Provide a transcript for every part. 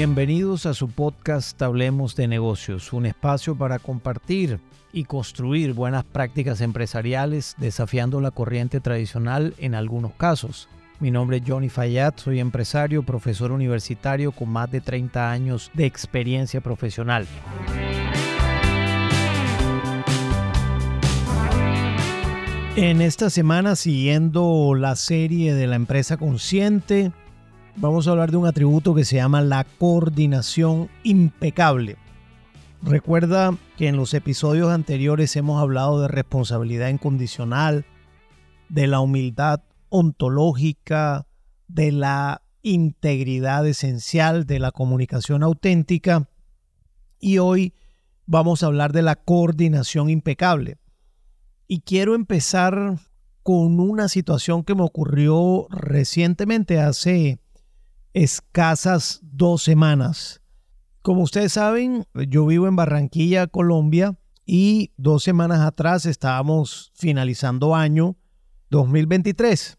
Bienvenidos a su podcast Hablemos de negocios, un espacio para compartir y construir buenas prácticas empresariales desafiando la corriente tradicional en algunos casos. Mi nombre es Johnny Fayad, soy empresario, profesor universitario con más de 30 años de experiencia profesional. En esta semana, siguiendo la serie de la empresa consciente, vamos a hablar de un atributo que se llama la coordinación impecable. Recuerda que en los episodios anteriores hemos hablado de responsabilidad incondicional, de la humildad ontológica, de la integridad esencial, de la comunicación auténtica y hoy vamos a hablar de la coordinación impecable. Y quiero empezar con una situación que me ocurrió recientemente, hace escasas dos semanas. Como ustedes saben, yo vivo en Barranquilla, Colombia, y dos semanas atrás estábamos finalizando año 2023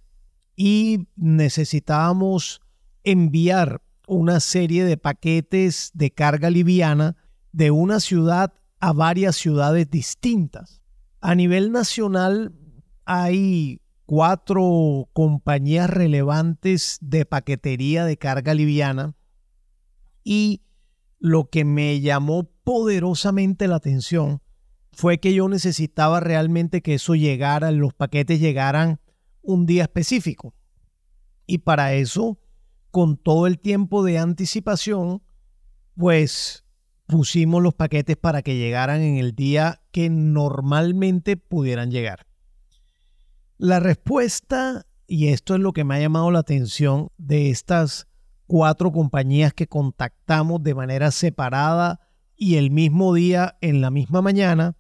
y necesitábamos enviar una serie de paquetes de carga liviana de una ciudad a varias ciudades distintas. A nivel nacional hay cuatro compañías relevantes de paquetería de carga liviana y lo que me llamó poderosamente la atención fue que yo necesitaba realmente que eso llegara, los paquetes llegaran un día específico. Y para eso, con todo el tiempo de anticipación, pues pusimos los paquetes para que llegaran en el día que normalmente pudieran llegar. La respuesta, y esto es lo que me ha llamado la atención de estas cuatro compañías que contactamos de manera separada y el mismo día en la misma mañana,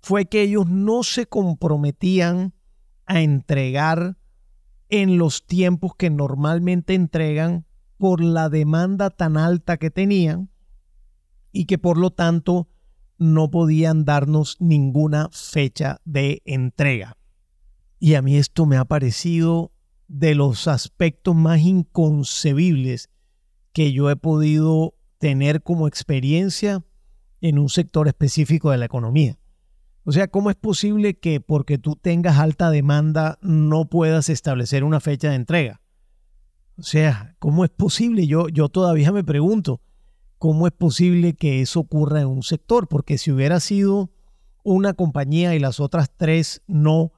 fue que ellos no se comprometían a entregar en los tiempos que normalmente entregan por la demanda tan alta que tenían y que por lo tanto no podían darnos ninguna fecha de entrega. Y a mí esto me ha parecido de los aspectos más inconcebibles que yo he podido tener como experiencia en un sector específico de la economía. O sea, ¿cómo es posible que porque tú tengas alta demanda no puedas establecer una fecha de entrega? O sea, ¿cómo es posible? Yo, yo todavía me pregunto, ¿cómo es posible que eso ocurra en un sector? Porque si hubiera sido una compañía y las otras tres no,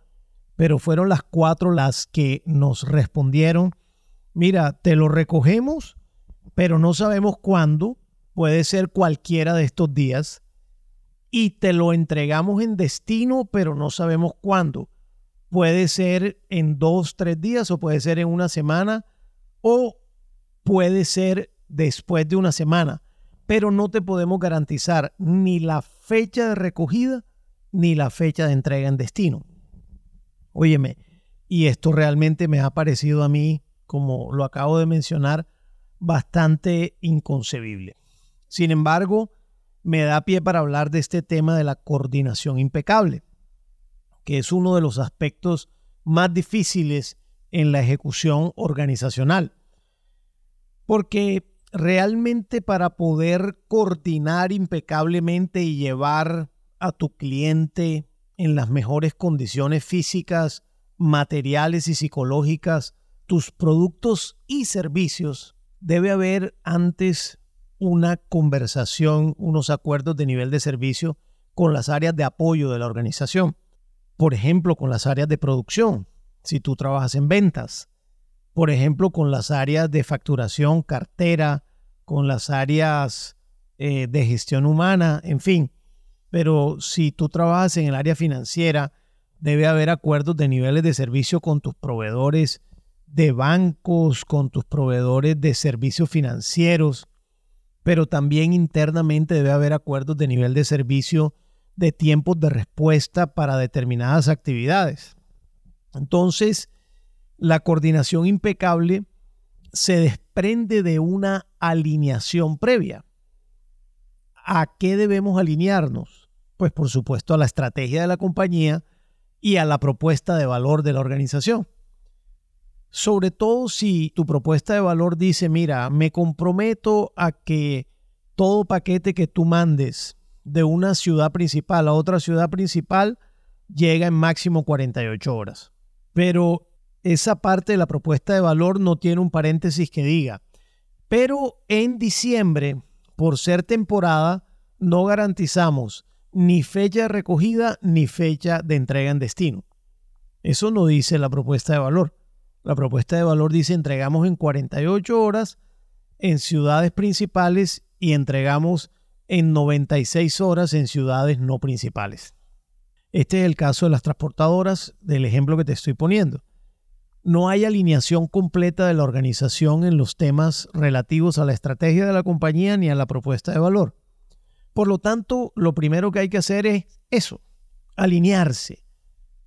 pero fueron las cuatro las que nos respondieron, mira, te lo recogemos, pero no sabemos cuándo, puede ser cualquiera de estos días, y te lo entregamos en destino, pero no sabemos cuándo. Puede ser en dos, tres días, o puede ser en una semana, o puede ser después de una semana pero no te podemos garantizar ni la fecha de recogida ni la fecha de entrega en destino. Óyeme, y esto realmente me ha parecido a mí, como lo acabo de mencionar, bastante inconcebible. Sin embargo, me da pie para hablar de este tema de la coordinación impecable, que es uno de los aspectos más difíciles en la ejecución organizacional. Porque realmente para poder coordinar impecablemente y llevar a tu cliente en las mejores condiciones físicas, materiales y psicológicas tus productos y servicios, debe haber antes una conversación, unos acuerdos de nivel de servicio con las áreas de apoyo de la organización. Por ejemplo, con las áreas de producción, si tú trabajas en ventas, por ejemplo, con las áreas de facturación, cartera, con las áreas eh, de gestión humana, en fin. Pero si tú trabajas en el área financiera, debe haber acuerdos de niveles de servicio con tus proveedores de bancos, con tus proveedores de servicios financieros, pero también internamente debe haber acuerdos de nivel de servicio de tiempos de respuesta para determinadas actividades. Entonces, la coordinación impecable se desprende de una alineación previa. ¿A qué debemos alinearnos? Pues por supuesto a la estrategia de la compañía y a la propuesta de valor de la organización. Sobre todo si tu propuesta de valor dice, mira, me comprometo a que todo paquete que tú mandes de una ciudad principal a otra ciudad principal llega en máximo 48 horas. Pero esa parte de la propuesta de valor no tiene un paréntesis que diga, pero en diciembre, por ser temporada, no garantizamos ni fecha de recogida ni fecha de entrega en destino. Eso no dice la propuesta de valor. La propuesta de valor dice entregamos en 48 horas en ciudades principales y entregamos en 96 horas en ciudades no principales. Este es el caso de las transportadoras del ejemplo que te estoy poniendo. No hay alineación completa de la organización en los temas relativos a la estrategia de la compañía ni a la propuesta de valor. Por lo tanto, lo primero que hay que hacer es eso, alinearse.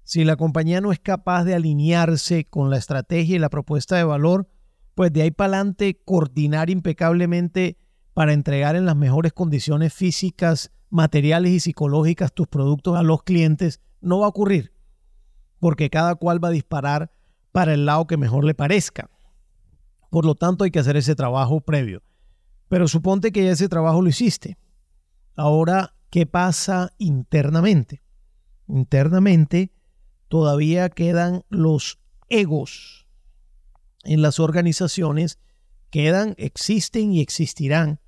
Si la compañía no es capaz de alinearse con la estrategia y la propuesta de valor, pues de ahí para adelante coordinar impecablemente para entregar en las mejores condiciones físicas, materiales y psicológicas tus productos a los clientes no va a ocurrir, porque cada cual va a disparar para el lado que mejor le parezca. Por lo tanto, hay que hacer ese trabajo previo. Pero suponte que ya ese trabajo lo hiciste. Ahora, ¿qué pasa internamente? Internamente todavía quedan los egos en las organizaciones, quedan, existen y existirán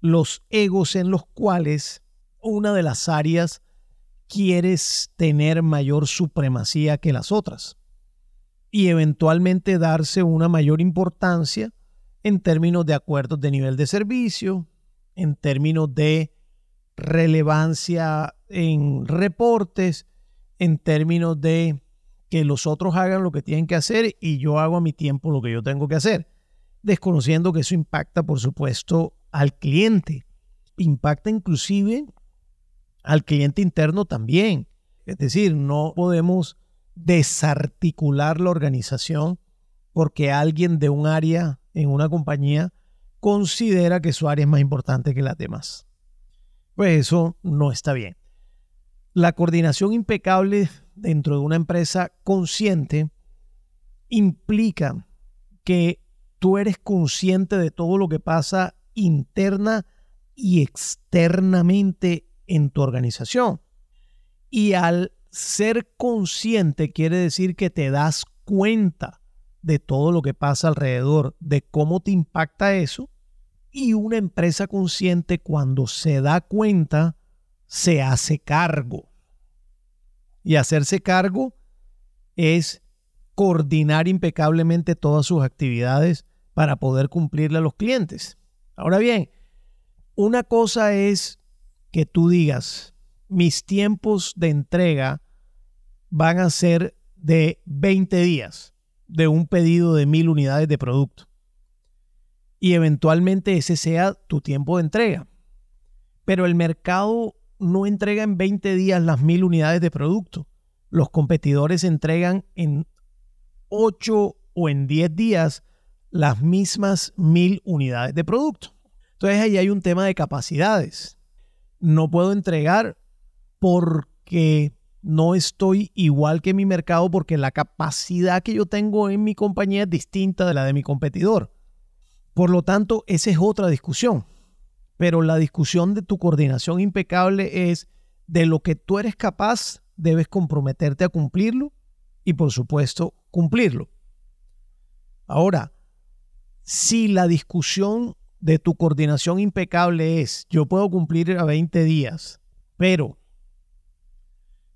los egos en los cuales una de las áreas quieres tener mayor supremacía que las otras y eventualmente darse una mayor importancia en términos de acuerdos de nivel de servicio, en términos de relevancia en reportes, en términos de que los otros hagan lo que tienen que hacer y yo hago a mi tiempo lo que yo tengo que hacer, desconociendo que eso impacta, por supuesto, al cliente. Impacta inclusive al cliente interno también. Es decir, no podemos desarticular la organización porque alguien de un área en una compañía considera que su área es más importante que las demás. Pues eso no está bien. La coordinación impecable dentro de una empresa consciente implica que tú eres consciente de todo lo que pasa interna y externamente en tu organización. Y al ser consciente quiere decir que te das cuenta de todo lo que pasa alrededor, de cómo te impacta eso. Y una empresa consciente cuando se da cuenta, se hace cargo. Y hacerse cargo es coordinar impecablemente todas sus actividades para poder cumplirle a los clientes. Ahora bien, una cosa es que tú digas, mis tiempos de entrega van a ser de 20 días de un pedido de mil unidades de producto. Y eventualmente ese sea tu tiempo de entrega. Pero el mercado no entrega en 20 días las mil unidades de producto. Los competidores entregan en 8 o en 10 días las mismas mil unidades de producto. Entonces ahí hay un tema de capacidades. No puedo entregar porque no estoy igual que mi mercado porque la capacidad que yo tengo en mi compañía es distinta de la de mi competidor. Por lo tanto, esa es otra discusión. Pero la discusión de tu coordinación impecable es de lo que tú eres capaz, debes comprometerte a cumplirlo y por supuesto cumplirlo. Ahora, si la discusión de tu coordinación impecable es, yo puedo cumplir a 20 días, pero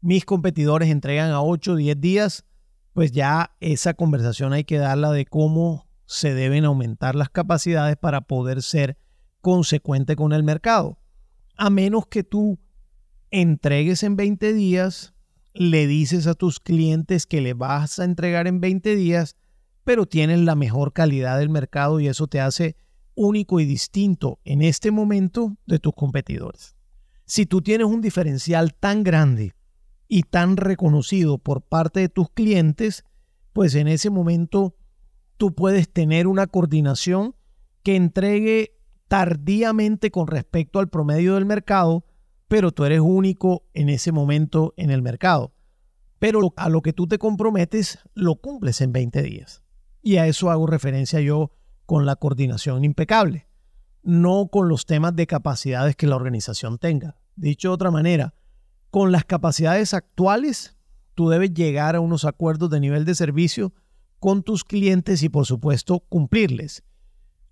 mis competidores entregan a 8 o 10 días, pues ya esa conversación hay que darla de cómo se deben aumentar las capacidades para poder ser consecuente con el mercado. A menos que tú entregues en 20 días, le dices a tus clientes que le vas a entregar en 20 días, pero tienes la mejor calidad del mercado y eso te hace único y distinto en este momento de tus competidores. Si tú tienes un diferencial tan grande y tan reconocido por parte de tus clientes, pues en ese momento tú puedes tener una coordinación que entregue tardíamente con respecto al promedio del mercado, pero tú eres único en ese momento en el mercado. Pero a lo que tú te comprometes lo cumples en 20 días. Y a eso hago referencia yo con la coordinación impecable, no con los temas de capacidades que la organización tenga. Dicho de otra manera, con las capacidades actuales, tú debes llegar a unos acuerdos de nivel de servicio con tus clientes y por supuesto cumplirles.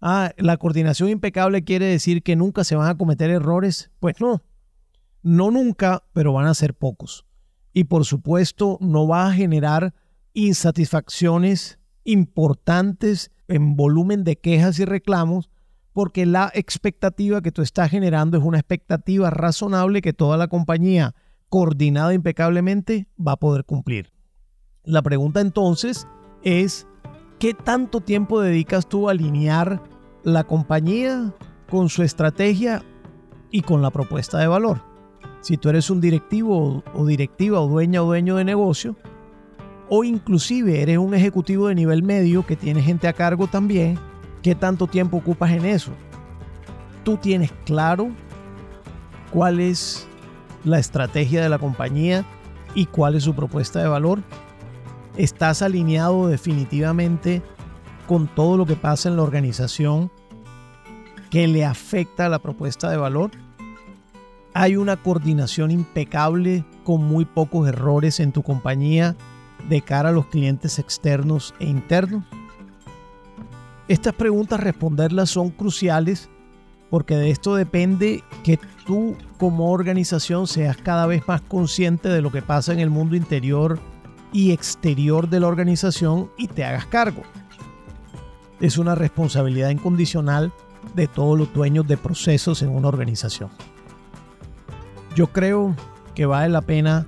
Ah, la coordinación impecable quiere decir que nunca se van a cometer errores. Pues no, no nunca, pero van a ser pocos. Y por supuesto no va a generar insatisfacciones importantes en volumen de quejas y reclamos, porque la expectativa que tú estás generando es una expectativa razonable que toda la compañía coordinada impecablemente va a poder cumplir. La pregunta entonces es, ¿qué tanto tiempo dedicas tú a alinear la compañía con su estrategia y con la propuesta de valor? Si tú eres un directivo o directiva o dueña o dueño de negocio, o inclusive eres un ejecutivo de nivel medio que tiene gente a cargo también, ¿qué tanto tiempo ocupas en eso? Tú tienes claro cuál es la estrategia de la compañía y cuál es su propuesta de valor. Estás alineado definitivamente con todo lo que pasa en la organización que le afecta a la propuesta de valor. Hay una coordinación impecable con muy pocos errores en tu compañía de cara a los clientes externos e internos? Estas preguntas responderlas son cruciales porque de esto depende que tú como organización seas cada vez más consciente de lo que pasa en el mundo interior y exterior de la organización y te hagas cargo. Es una responsabilidad incondicional de todos los dueños de procesos en una organización. Yo creo que vale la pena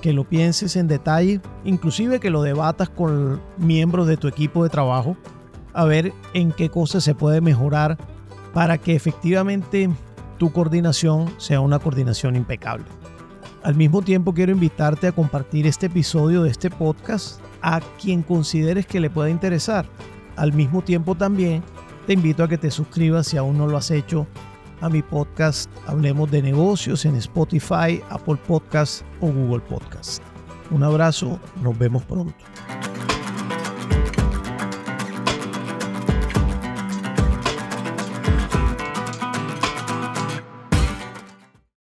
que lo pienses en detalle, inclusive que lo debatas con miembros de tu equipo de trabajo, a ver en qué cosas se puede mejorar para que efectivamente tu coordinación sea una coordinación impecable. Al mismo tiempo quiero invitarte a compartir este episodio de este podcast a quien consideres que le pueda interesar. Al mismo tiempo también te invito a que te suscribas si aún no lo has hecho a mi podcast Hablemos de negocios en Spotify, Apple Podcast o Google Podcast. Un abrazo, nos vemos pronto.